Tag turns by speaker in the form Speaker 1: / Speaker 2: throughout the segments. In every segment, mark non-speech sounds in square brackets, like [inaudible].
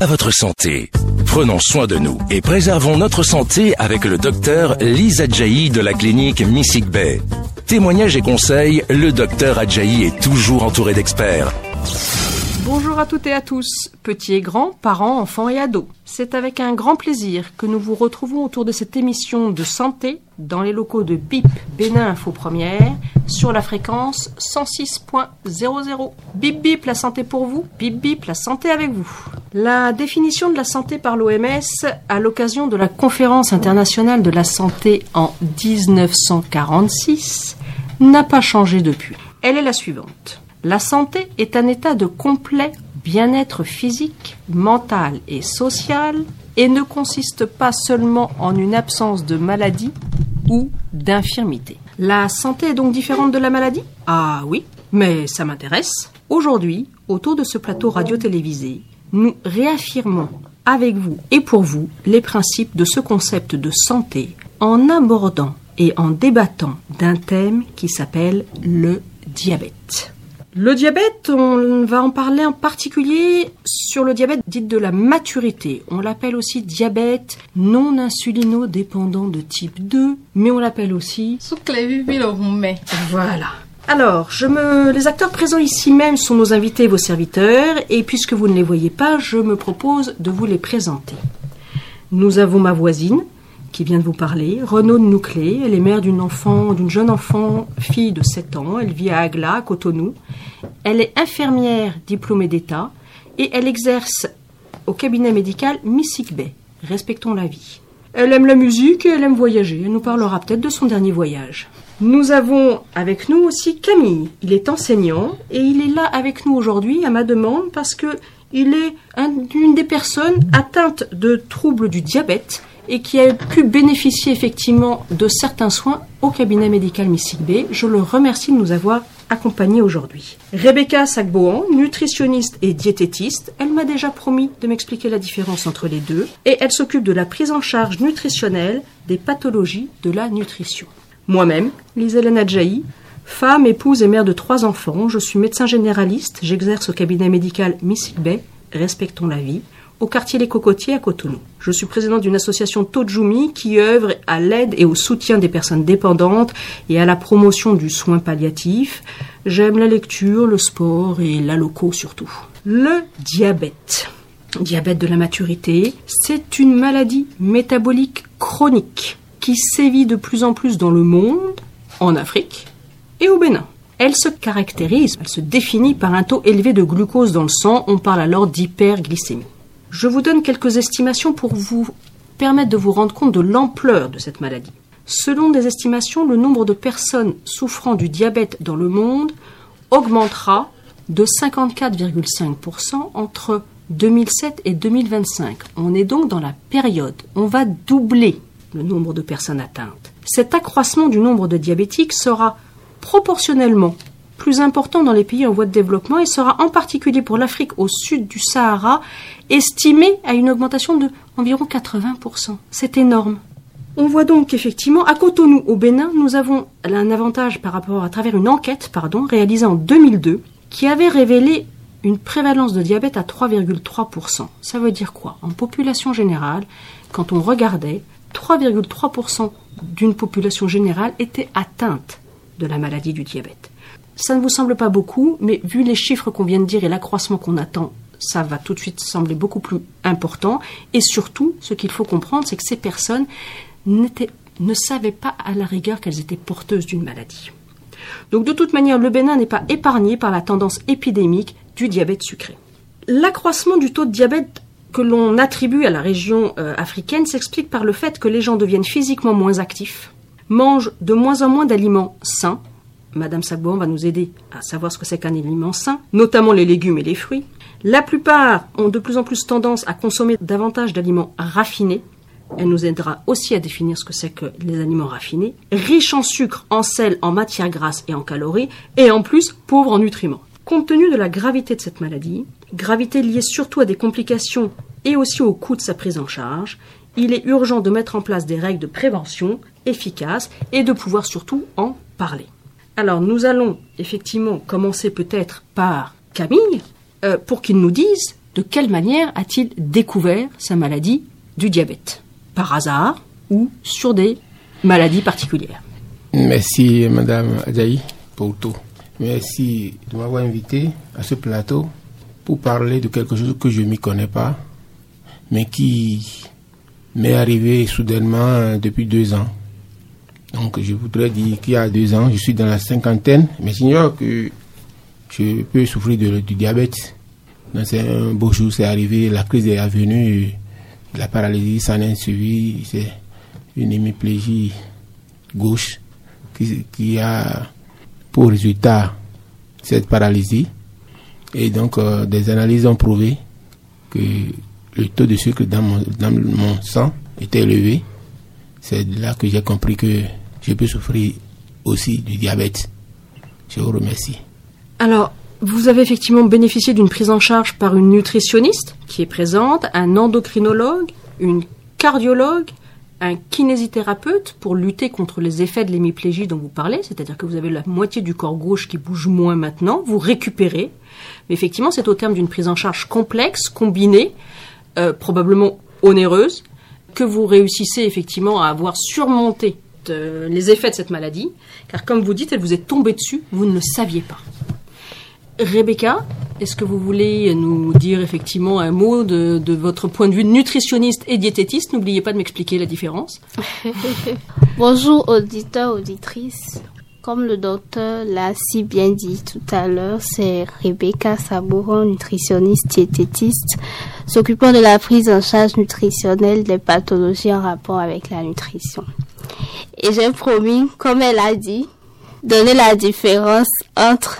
Speaker 1: à votre santé. Prenons soin de nous et préservons notre santé avec le docteur Lisa Adjaï de la clinique Missig Bay. Témoignages et conseils, le docteur Adjaï est toujours entouré d'experts.
Speaker 2: Bonjour à toutes et à tous, petits et grands, parents, enfants et ados. C'est avec un grand plaisir que nous vous retrouvons autour de cette émission de santé dans les locaux de BIP Bénin Info Première sur la fréquence 106.00. Bip bip la santé pour vous, bip bip la santé avec vous. La définition de la santé par l'OMS à l'occasion de la conférence internationale de la santé en 1946 n'a pas changé depuis. Elle est la suivante. La santé est un état de complet bien-être physique, mental et social et ne consiste pas seulement en une absence de maladie ou d'infirmité. La santé est donc différente de la maladie? Ah oui, mais ça m'intéresse. Aujourd'hui, autour de ce plateau radio-télévisé, nous réaffirmons avec vous et pour vous les principes de ce concept de santé en abordant et en débattant d'un thème qui s'appelle le diabète. Le diabète, on va en parler en particulier sur le diabète dit de la maturité. On l'appelle aussi diabète non insulino-dépendant de type 2, mais on l'appelle aussi... Voilà. Alors, je me... les acteurs présents ici même sont nos invités, vos serviteurs, et puisque vous ne les voyez pas, je me propose de vous les présenter. Nous avons ma voisine, qui vient de vous parler, Renaud Nouclé. Elle est mère d'une enfant, d'une jeune enfant, fille de 7 ans. Elle vit à Agla, à Cotonou. Elle est infirmière diplômée d'État et elle exerce au cabinet médical Missik Bay. Respectons la vie. Elle aime la musique et elle aime voyager. Elle nous parlera peut-être de son dernier voyage. Nous avons avec nous aussi Camille. Il est enseignant et il est là avec nous aujourd'hui à ma demande parce que il est une des personnes atteintes de troubles du diabète et qui a pu bénéficier effectivement de certains soins au cabinet médical Missig B. Je le remercie de nous avoir accompagnés aujourd'hui. Rebecca Sagboan, nutritionniste et diététiste, elle m'a déjà promis de m'expliquer la différence entre les deux et elle s'occupe de la prise en charge nutritionnelle des pathologies de la nutrition. Moi-même, Lisa Adjaï, femme, épouse et mère de trois enfants, je suis médecin généraliste, j'exerce au cabinet médical Missig Bay, respectons la vie, au quartier Les Cocotiers à Cotonou. Je suis présidente d'une association Tojumi qui œuvre à l'aide et au soutien des personnes dépendantes et à la promotion du soin palliatif. J'aime la lecture, le sport et la loco surtout. Le diabète. Diabète de la maturité, c'est une maladie métabolique chronique qui sévit de plus en plus dans le monde, en Afrique et au Bénin. Elle se caractérise, elle se définit par un taux élevé de glucose dans le sang, on parle alors d'hyperglycémie. Je vous donne quelques estimations pour vous permettre de vous rendre compte de l'ampleur de cette maladie. Selon des estimations, le nombre de personnes souffrant du diabète dans le monde augmentera de 54,5% entre 2007 et 2025. On est donc dans la période. On va doubler le nombre de personnes atteintes. Cet accroissement du nombre de diabétiques sera proportionnellement plus important dans les pays en voie de développement et sera en particulier pour l'Afrique au sud du Sahara estimé à une augmentation de environ 80%. C'est énorme. On voit donc qu'effectivement, à Cotonou, au Bénin, nous avons un avantage par rapport à travers une enquête, réalisée en 2002, qui avait révélé une prévalence de diabète à 3,3%. Ça veut dire quoi? En population générale, quand on regardait, 3,3% d'une population générale était atteinte de la maladie du diabète. Ça ne vous semble pas beaucoup, mais vu les chiffres qu'on vient de dire et l'accroissement qu'on attend, ça va tout de suite sembler beaucoup plus important. Et surtout, ce qu'il faut comprendre, c'est que ces personnes ne savaient pas à la rigueur qu'elles étaient porteuses d'une maladie. Donc de toute manière, le Bénin n'est pas épargné par la tendance épidémique du diabète sucré. L'accroissement du taux de diabète que l'on attribue à la région euh, africaine s'explique par le fait que les gens deviennent physiquement moins actifs, mangent de moins en moins d'aliments sains, Madame Sagboan va nous aider à savoir ce que c'est qu'un aliment sain, notamment les légumes et les fruits. La plupart ont de plus en plus tendance à consommer davantage d'aliments raffinés. Elle nous aidera aussi à définir ce que c'est que les aliments raffinés, riches en sucre, en sel, en matières grasses et en calories, et en plus pauvres en nutriments. Compte tenu de la gravité de cette maladie, gravité liée surtout à des complications et aussi au coût de sa prise en charge, il est urgent de mettre en place des règles de prévention efficaces et de pouvoir surtout en parler. Alors nous allons effectivement commencer peut-être par Camille, euh, pour qu'il nous dise de quelle manière a-t-il découvert sa maladie du diabète Par hasard ou sur des maladies particulières
Speaker 3: Merci Madame Adjaï pour. Merci de m'avoir invité à ce plateau pour parler de quelque chose que je ne m'y connais pas, mais qui m'est arrivé soudainement depuis deux ans. Donc je voudrais dire qu'il y a deux ans, je suis dans la cinquantaine, mais j'ignore que je peux souffrir de, du diabète. C'est un beau jour, c'est arrivé, la crise est venue, la paralysie s'en est suivie, c'est une hémiplégie gauche qui, a pour résultat cette paralysie. Et donc, euh, des analyses ont prouvé que le taux de sucre dans mon, sang était élevé. C'est là que j'ai compris que je peux souffrir aussi du diabète. Je vous remercie.
Speaker 2: Alors, vous avez effectivement bénéficié d'une prise en charge par une nutritionniste qui est présente, un endocrinologue, une cardiologue, un kinésithérapeute pour lutter contre les effets de l'hémiplégie dont vous parlez, c'est-à-dire que vous avez la moitié du corps gauche qui bouge moins maintenant, vous récupérez. Mais effectivement, c'est au terme d'une prise en charge complexe, combinée, euh, probablement onéreuse, que vous réussissez effectivement à avoir surmonté euh, les effets de cette maladie, car comme vous dites, elle vous est tombée dessus, vous ne le saviez pas. Rebecca, est-ce que vous voulez nous dire effectivement un mot de, votre point de vue nutritionniste et diététiste? N'oubliez pas de m'expliquer la différence. [laughs] [laughs]
Speaker 4: Bonjour auditeurs, auditrices. Comme le docteur l'a si bien dit tout à l'heure, c'est Rebecca Sabouron, nutritionniste diététiste, s'occupant de la prise en charge nutritionnelle des pathologies en rapport avec la nutrition. Et j'ai promis, comme elle a dit, donner la différence entre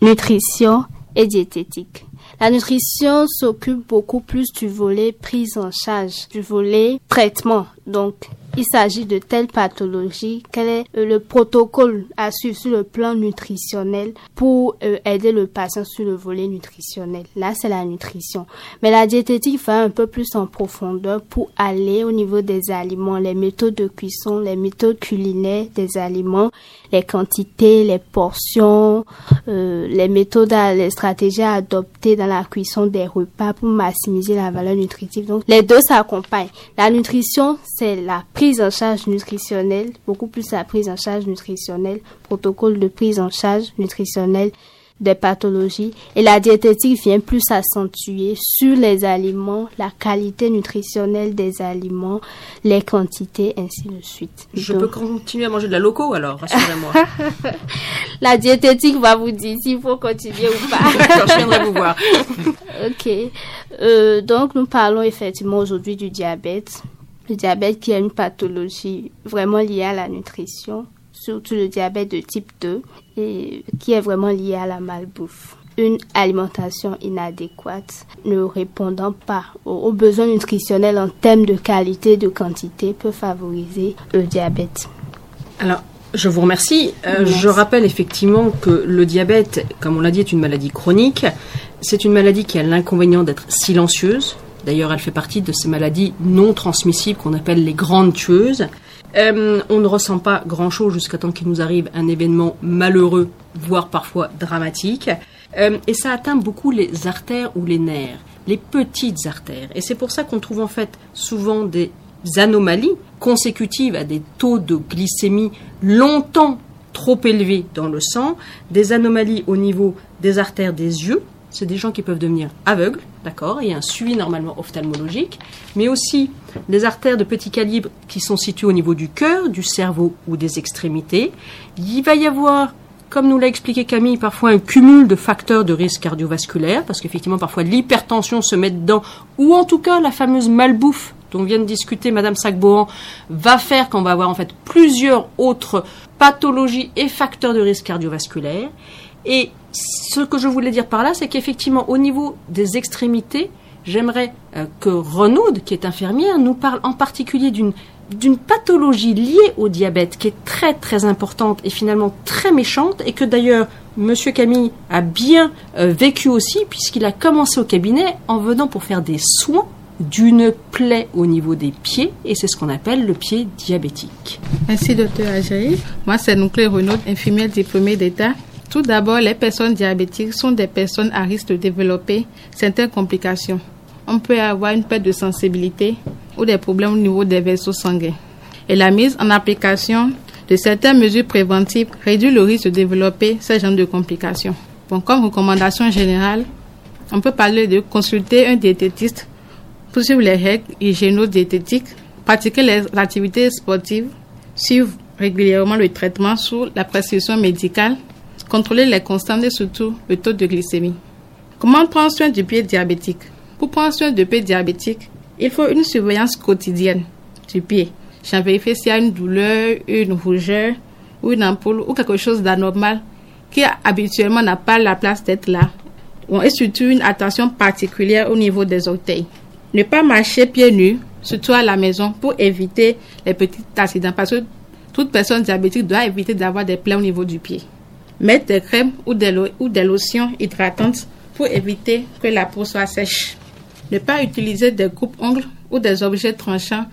Speaker 4: nutrition et diététique. La nutrition s'occupe beaucoup plus du volet prise en charge, du volet traitement. Donc, il s'agit de telle pathologie, quel est euh, le protocole à suivre sur le plan nutritionnel pour euh, aider le patient sur le volet nutritionnel? Là, c'est la nutrition. Mais la diététique va un peu plus en profondeur pour aller au niveau des aliments, les méthodes de cuisson, les méthodes culinaires des aliments, les quantités, les portions, euh, les méthodes, les stratégies à adopter dans la cuisson des repas pour maximiser la valeur nutritive. Donc, les deux s'accompagnent. La nutrition, c'est la prise en charge nutritionnelle, beaucoup plus la prise en charge nutritionnelle, protocole de prise en charge nutritionnelle des pathologies et la diététique vient plus accentuer sur les aliments, la qualité nutritionnelle des aliments, les quantités, ainsi de suite.
Speaker 2: Je peux continuer à manger de la loco alors, rassurez-moi. [laughs]
Speaker 4: la diététique va vous dire s'il faut continuer ou pas. [laughs]
Speaker 2: je viendrai vous voir. [laughs]
Speaker 4: ok. Euh, donc nous parlons effectivement aujourd'hui du diabète. Le diabète qui est une pathologie vraiment liée à la nutrition, surtout le diabète de type 2, et qui est vraiment lié à la malbouffe. Une alimentation inadéquate ne répondant pas aux, besoins nutritionnels en termes de qualité et de quantité peut favoriser le diabète.
Speaker 2: Alors, je vous remercie. Euh, je rappelle effectivement que le diabète, comme on l'a dit, est une maladie chronique. C'est une maladie qui a l'inconvénient d'être silencieuse. D'ailleurs, elle fait partie de ces maladies non transmissibles qu'on appelle les grandes tueuses. Euh, on ne ressent pas grand-chose jusqu'à temps qu'il nous arrive un événement malheureux, voire parfois dramatique. Euh, et ça atteint beaucoup les artères ou les nerfs, les petites artères. Et c'est pour ça qu'on trouve en fait souvent des anomalies consécutives à des taux de glycémie longtemps trop élevés dans le sang, des anomalies au niveau des artères des yeux, c'est des gens qui peuvent devenir aveugles, d'accord, il y a un suivi normalement ophtalmologique, mais aussi des artères de petit calibre qui sont situées au niveau du cœur, du cerveau ou des extrémités. Il va y avoir comme nous l'a expliqué Camille, parfois un cumul de facteurs de risque cardiovasculaire, parce qu'effectivement, parfois l'hypertension se met dedans, ou en tout cas la fameuse malbouffe dont vient de discuter Madame Sacbohan va faire qu'on va avoir en fait plusieurs autres pathologies et facteurs de risque cardiovasculaire. Et ce que je voulais dire par là, c'est qu'effectivement, au niveau des extrémités, j'aimerais euh, que Renaud, qui est infirmière, nous parle en particulier d'une pathologie liée au diabète qui est très très importante et finalement très méchante et que d'ailleurs Monsieur Camille a bien euh, vécu aussi puisqu'il a commencé au cabinet en venant pour faire des soins d'une plaie au niveau des pieds et c'est ce qu'on appelle le pied diabétique.
Speaker 5: Merci docteur Ajaï. Moi c'est Nouclé Renaud, infirmière diplômée d'État Tout d'abord, les personnes diabétiques sont des personnes à risque de développer certaines complications. On peut avoir une perte de sensibilité ou des problèmes au niveau des vaisseaux sanguins. Et la mise en application de certaines mesures préventives réduit le risque de développer ce genre de complications. Bon, comme recommandation générale, on peut parler de consulter un diététiste pour suivre les règles hygiéno-diététiques, pratiquer les activités sportives, suivre régulièrement le traitement sous la prescription médicale, contrôler les constantes et surtout le taux de glycémie. Comment prendre soin du pied diabétique? Pour prendre soin du pied diabétique, il faut une surveillance quotidienne du pied. J'en vérifie s'il y a une douleur, une rougeur ou une ampoule ou quelque chose d'anormal qui habituellement n'a pas la place d'être là. et surtout une attention particulière au niveau des orteils. Ne pas marcher pieds nus, surtout à la maison, pour éviter les petits accidents. Parce que toute personne diabétique doit éviter d'avoir des plaies au niveau du pied. Mettre des crèmes ou des, ou des lotions hydratantes pour éviter que la peau soit sèche. Ne pas utiliser des coupes-ongles ou des objets tranchants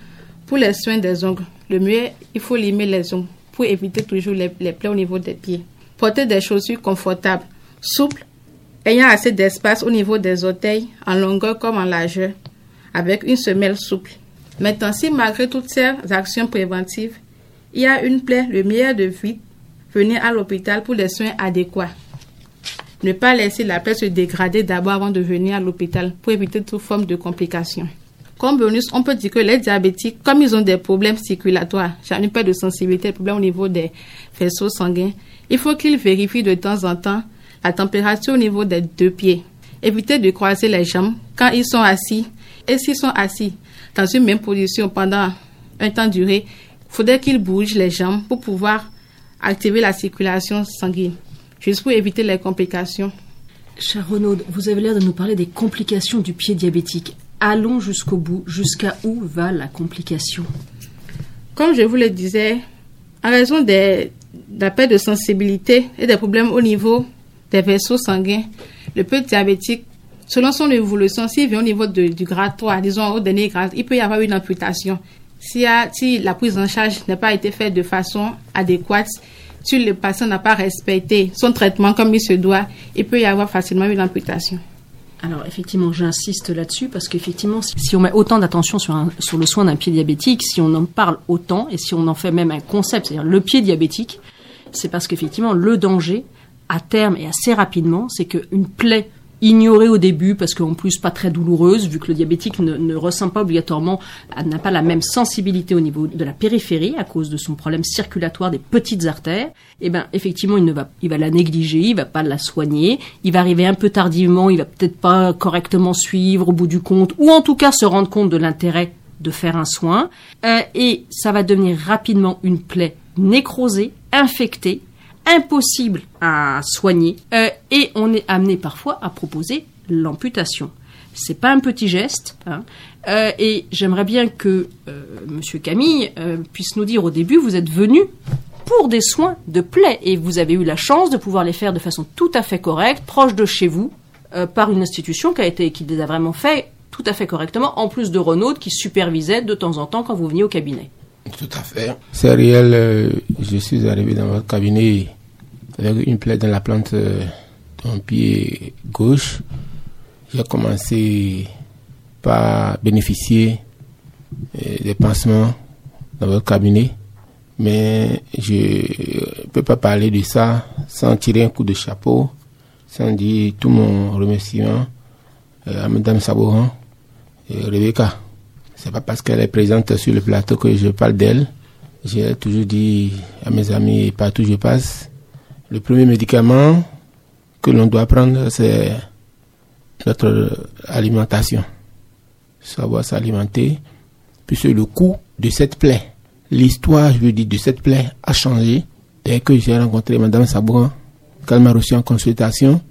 Speaker 5: pour les soins des ongles. Le mieux, il faut limer les ongles pour éviter toujours les, les plaies au niveau des pieds. Porter des chaussures confortables, souples, ayant assez d'espace au niveau des orteils, en longueur comme en largeur, avec une semelle souple. Maintenant, si malgré toutes ces actions préventives, il y a une plaie, le meilleur de vite, venir à l'hôpital pour des soins adéquats. Ne pas laisser la plaie se dégrader d'abord avant de venir à l'hôpital pour éviter toute forme de complications. Comme bonus, on peut dire que les diabétiques, comme ils ont des problèmes circulatoires, j'ai une perte de sensibilité, des problèmes au niveau des faisceaux sanguins, il faut qu'ils vérifient de temps en temps la température au niveau des deux pieds. Éviter de croiser les jambes quand ils sont assis. Et s'ils sont assis dans une même position pendant un temps duré, faudrait qu'ils bougent les jambes pour pouvoir activer la circulation sanguine, juste pour éviter les complications.
Speaker 2: Cher Renaud, vous avez l'air de nous parler des complications du pied diabétique. Allons jusqu'au bout. Jusqu'à où va la complication?
Speaker 5: Comme je vous le disais, en raison des, de la perte de sensibilité et des problèmes au niveau des vaisseaux sanguins, le pied diabétique, selon son évolution, s'il vient au niveau du grade 3, disons au dernier grade, il peut y avoir une amputation si, la prise en charge n'a pas été faite de façon adéquate, si le patient n'a pas respecté son traitement comme il se doit, il peut y avoir facilement une amputation.
Speaker 2: Alors effectivement, j'insiste là-dessus parce qu'effectivement, si on met autant d'attention sur, sur le soin d'un pied diabétique, si on en parle autant et si on en fait même un concept, c'est-à-dire le pied diabétique, c'est parce qu'effectivement, le danger, à terme et assez rapidement, c'est qu'une plaie ignorée au début parce qu'en plus pas très douloureuse vu que le diabétique ne, ressent pas obligatoirement, n'a pas la même sensibilité au niveau de la périphérie à cause de son problème circulatoire des petites artères. Et eh ben effectivement il ne va, il va la négliger, il va pas la soigner, il va arriver un peu tardivement, il va peut-être pas correctement suivre au bout du compte ou en tout cas se rendre compte de l'intérêt de faire un soin euh, et ça va devenir rapidement une plaie nécrosée, infectée impossible à soigner euh, et on est amené parfois à proposer l'amputation. C'est pas un petit geste. Hein. Euh, et j'aimerais bien que euh, Monsieur Camille puisse nous dire au début, vous êtes venu pour des soins de plaie et vous avez eu la chance de pouvoir les faire de façon tout à fait correcte, proche de chez vous, par une institution qui a été qui les a vraiment fait tout à fait correctement, en plus de Renaud qui supervisait de temps en temps quand vous veniez au cabinet.
Speaker 3: Tout à fait. C'est réel. Euh, je suis arrivé dans votre cabinet avec une plaie dans la plante euh, de pied gauche. J'ai commencé par bénéficier euh, des pansements dans votre cabinet. Mais je ne peux pas parler de ça sans tirer un coup de chapeau, sans dire tout mon remerciement à Mme Sabouran et Rebecca. C'est pas parce qu'elle est présente sur le plateau que je parle d'elle. J'ai toujours dit à mes amis, partout où je passe, le premier médicament que l'on doit prendre, c'est notre alimentation. Savoir s'alimenter, puisque le coût de cette plaie, l'histoire, je veux dire, de cette plaie a changé dès que j'ai rencontré Madame Sabourin, qu'elle m'a reçu en consultation,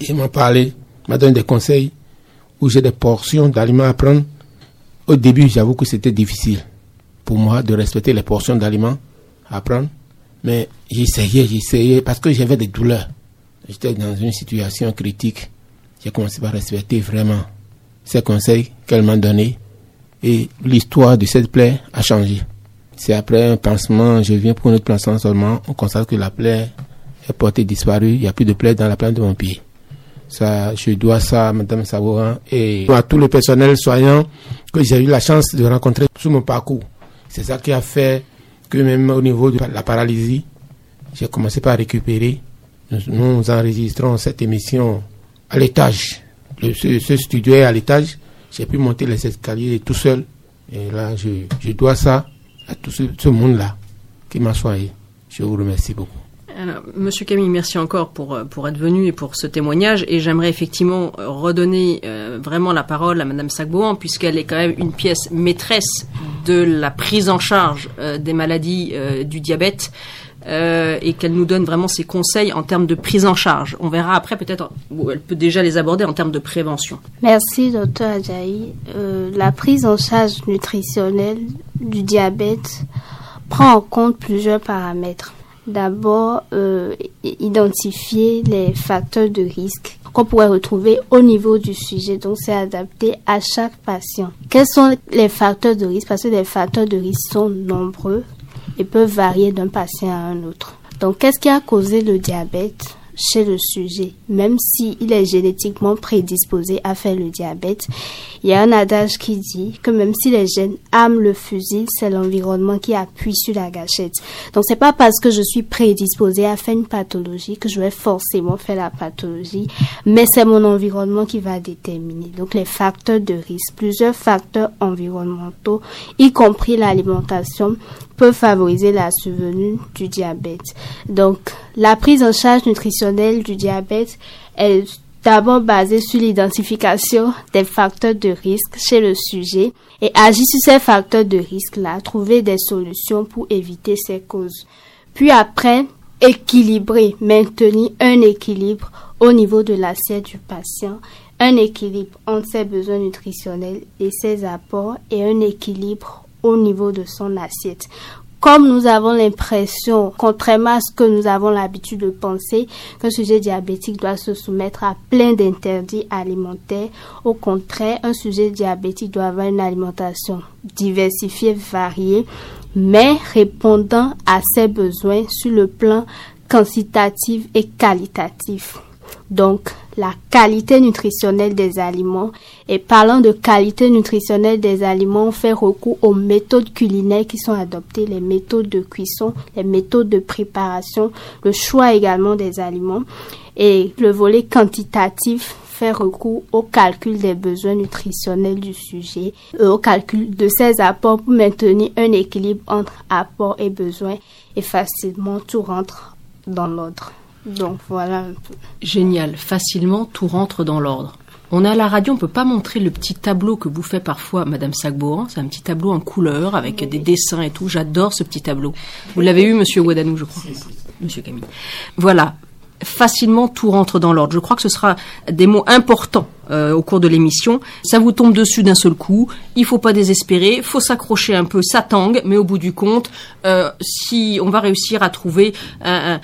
Speaker 3: et m'a parlé, m'a donné des conseils où j'ai des portions d'aliments à prendre au début, j'avoue que c'était difficile pour moi de respecter les portions d'aliments à prendre. Mais j'essayais, j'essayais parce que j'avais des douleurs. J'étais dans une situation critique. J'ai commencé par respecter vraiment ces conseils qu'elle m'a donnés. Et l'histoire de cette plaie a changé. C'est après un pansement, je viens pour un autre pansement seulement, on constate que la plaie est porté disparu. Il n'y a plus de plaie dans la plante de mon pied. Ça, je dois ça à Madame Sabourin et à tout le personnel soignant que j'ai eu la chance de rencontrer sur mon parcours. C'est ça qui a fait que même au niveau de la paralysie, j'ai commencé par récupérer. Nous, enregistrons cette émission à l'étage. Ce, studio est à l'étage. J'ai pu monter les escaliers tout seul. Et là, je, dois ça à tout ce monde-là qui m'a soigné. Je vous remercie beaucoup.
Speaker 2: Monsieur Camille, merci encore pour, euh, pour être venu et pour ce témoignage. Et j'aimerais effectivement euh, redonner euh, vraiment la parole à Madame Sagbouan, puisqu'elle est quand même une pièce maîtresse de la prise en charge des maladies du diabète. et qu'elle nous donne vraiment ses conseils en termes de prise en charge. On verra après peut-être, elle peut déjà les aborder en termes de prévention.
Speaker 4: Merci, docteur Ajaï. la prise en charge nutritionnelle du diabète prend en compte plusieurs paramètres. D'abord, euh, identifier les facteurs de risque qu'on pourrait retrouver au niveau du sujet. Donc, c'est adapté à chaque patient. Quels sont les facteurs de risque? Parce que les facteurs de risque sont nombreux et peuvent varier d'un patient à un autre. Donc, qu'est-ce qui a causé le diabète? Chez le sujet, même s'il est génétiquement prédisposé à faire le diabète. Il y a un adage qui dit que même si les gènes ament le fusil, c'est l'environnement qui appuie sur la gâchette. Donc c'est pas parce que je suis prédisposé à faire une pathologie que je vais forcément faire la pathologie, mais c'est mon environnement qui va déterminer. Donc les facteurs de risque, plusieurs facteurs environnementaux, y compris l'alimentation, peut favoriser la survenue du diabète. Donc, la prise en charge nutritionnelle du diabète est d'abord basée sur l'identification des facteurs de risque chez le sujet et agir sur ces facteurs de risque-là, trouver des solutions pour éviter ces causes. Puis après, équilibrer, maintenir un équilibre au niveau de l'assiette du patient, un équilibre entre ses besoins nutritionnels et ses apports et un équilibre au niveau de son assiette. Comme nous avons l'impression, contrairement à ce que nous avons l'habitude de penser, qu'un sujet diabétique doit se soumettre à plein d'interdits alimentaires, au contraire, un sujet diabétique doit avoir une alimentation diversifiée, variée, mais répondant à ses besoins sur le plan quantitatif et qualitatif. Donc, la qualité nutritionnelle des aliments. Et parlant de qualité nutritionnelle des aliments, on fait recours aux méthodes culinaires qui sont adoptées, les méthodes de cuisson, les méthodes de préparation, le choix également des aliments. Et le volet quantitatif fait recours au calcul des besoins nutritionnels du sujet, et au calcul de ses apports pour maintenir un équilibre entre apports et besoins et facilement tout rentre dans l'ordre. Donc voilà
Speaker 2: Génial, facilement tout rentre dans l'ordre. On est à la radio, on peut pas montrer le petit tableau que vous fait parfois Madame Sagbo. C'est un petit tableau en couleur avec des dessins et tout. J'adore ce petit tableau. Vous l'avez eu, Monsieur Wadanou, je crois. Monsieur Camille. Voilà. Facilement tout rentre dans l'ordre. Je crois que ce sera des mots importants euh, au cours de l'émission. Ça vous tombe dessus d'un seul coup. Il faut pas désespérer. Faut s'accrocher un peu. Ça tangue, mais au bout du compte, euh, si on va réussir à trouver un,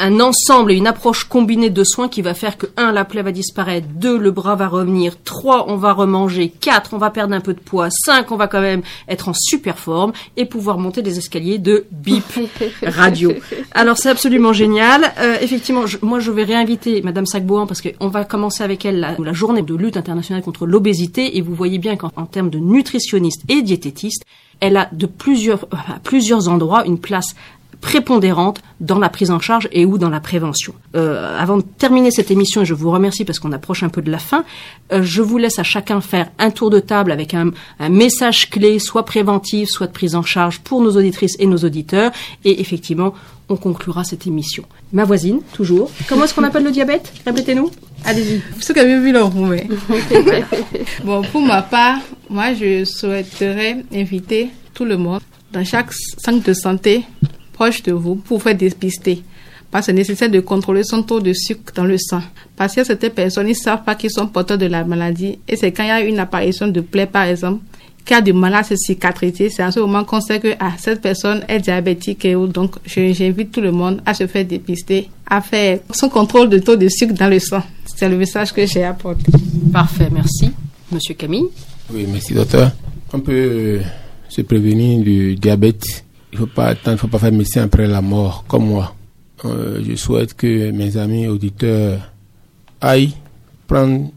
Speaker 2: un ensemble et une approche combinée de soins qui va faire que un la plaie va disparaître, deux le bras va revenir, trois on va remanger, quatre on va perdre un peu de poids, cinq on va quand même être en super forme et pouvoir monter des escaliers de bip [laughs] radio. Alors c'est absolument génial. Euh, effectivement, moi je vais réinviter Madame Sacboan parce qu'on va commencer avec elle la, la, journée de lutte internationale contre l'obésité et vous voyez bien qu'en termes de nutritionniste et diététiste, elle a de plusieurs, à plusieurs endroits une place prépondérante dans la prise en charge et ou dans la prévention. Euh, avant de terminer cette émission, je vous remercie parce qu'on approche un peu de la fin, euh, je vous laisse à chacun faire un tour de table avec un, un, message clé, soit préventif, soit de prise en charge pour nos auditrices et nos auditeurs. Et effectivement, on conclura cette émission. Ma voisine, toujours. Comment est-ce qu'on appelle le diabète? Répétez-nous. Allez-y.
Speaker 5: Ce qu'avez vu là, [laughs] Bon, pour ma part, moi, je souhaiterais inviter tout le monde dans chaque centre de santé proche de vous pour faire dépister. Parce que c'est nécessaire de contrôler son taux de sucre dans le sang. Parce que certaines personnes ne savent pas qu'ils sont porteurs de la maladie. Et c'est quand il y a une apparition de plaie, par exemple, qui a du mal à se cicatriser, c'est en ce moment qu'on sait que ah, cette personne est diabétique et donc j'invite tout le monde à se faire dépister, à faire son contrôle de taux de sucre dans le sang. C'est le message que j'ai apporté.
Speaker 2: Parfait, merci. Monsieur Camille
Speaker 3: Oui, merci docteur. On peut euh, se prévenir du diabète il ne faut pas attendre, il faut pas faire médecin après la mort, comme moi. euh, je souhaite que mes amis auditeurs aillent prendre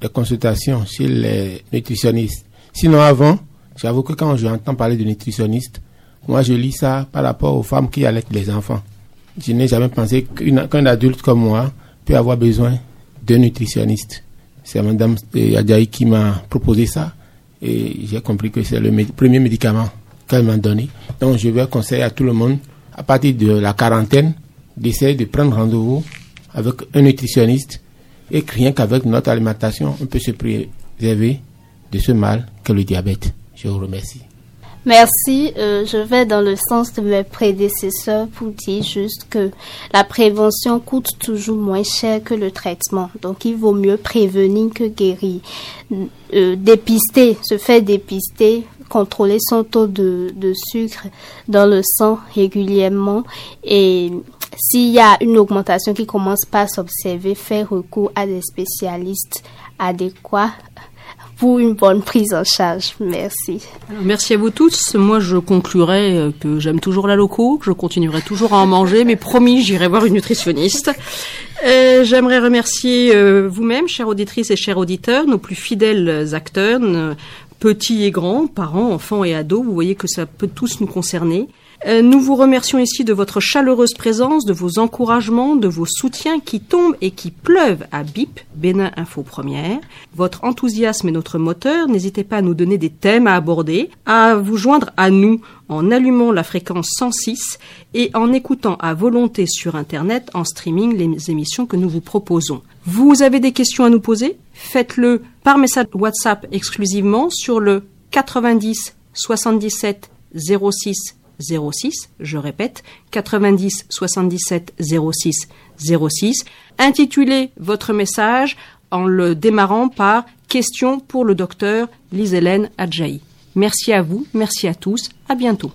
Speaker 3: des consultations chez les nutritionnistes. Sinon, avant, j'avoue que quand j'entends parler de nutritionniste, moi je lis ça par rapport aux femmes qui allaitent les enfants. Je n'ai jamais pensé qu'un adulte comme moi peut avoir besoin d'un nutritionniste. C'est Madame Adjaï qui m'a proposé ça et j'ai compris que c'est le premier médicament qu'elle m'a donné. Donc je vais conseiller à tout le monde, à partir de la quarantaine, d'essayer de prendre rendez-vous avec un nutritionniste et rien qu'avec notre alimentation, on peut se préserver de ce mal que le diabète. Je vous remercie.
Speaker 4: Merci. Euh, je vais dans le sens de mes prédécesseurs pour dire juste que la prévention coûte toujours moins cher que le traitement. Donc, il vaut mieux prévenir que guérir. Euh, dépister, se faire dépister, contrôler son taux de, de sucre dans le sang régulièrement et s'il y a une augmentation qui commence pas à s'observer, faire recours à des spécialistes adéquats pour une bonne prise en charge. Merci.
Speaker 2: merci à vous tous. Moi, je conclurai euh, que j'aime toujours la loco, je continuerai toujours à en manger, mais promis, j'irai voir une nutritionniste. Euh, J'aimerais remercier euh, vous-même, chères auditrices et chers auditeurs, nos plus fidèles acteurs, petits et grands, parents, enfants et ados. Vous voyez que ça peut tous nous concerner. Euh, nous vous remercions ici de votre chaleureuse présence, de vos encouragements, de vos soutiens qui tombent et qui pleuvent à BIP, Bénin Info Première. Votre enthousiasme est notre moteur. N'hésitez pas à nous donner des thèmes à aborder, à vous joindre à nous en allumant la fréquence 106 et en écoutant à volonté sur Internet en streaming les émissions que nous vous proposons. Vous avez des questions à nous poser? Faites-le par message WhatsApp exclusivement sur le 90 77 06 06, je répète, 90 77 06 06. Intitulez votre message en le démarrant par Question pour le docteur Lise-Hélène Adjaï. Merci à vous, merci à tous, à bientôt.